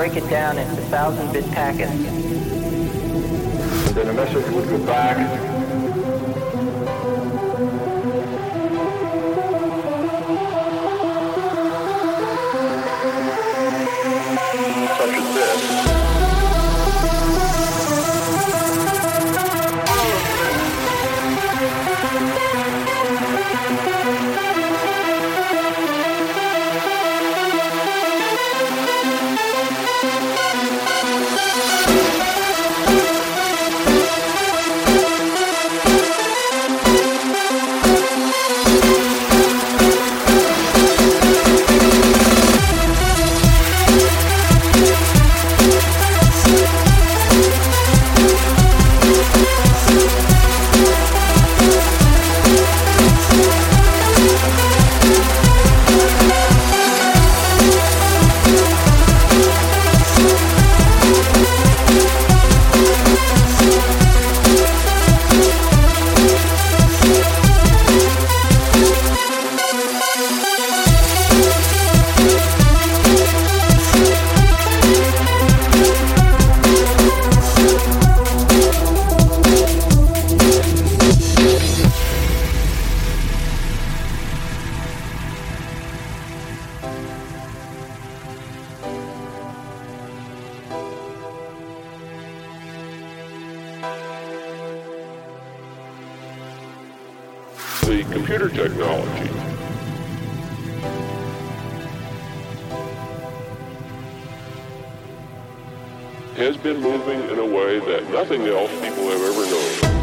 break it down into thousand-bit packets. And then a message would go back such as this. The computer technology has been moving in a way that nothing else people have ever known.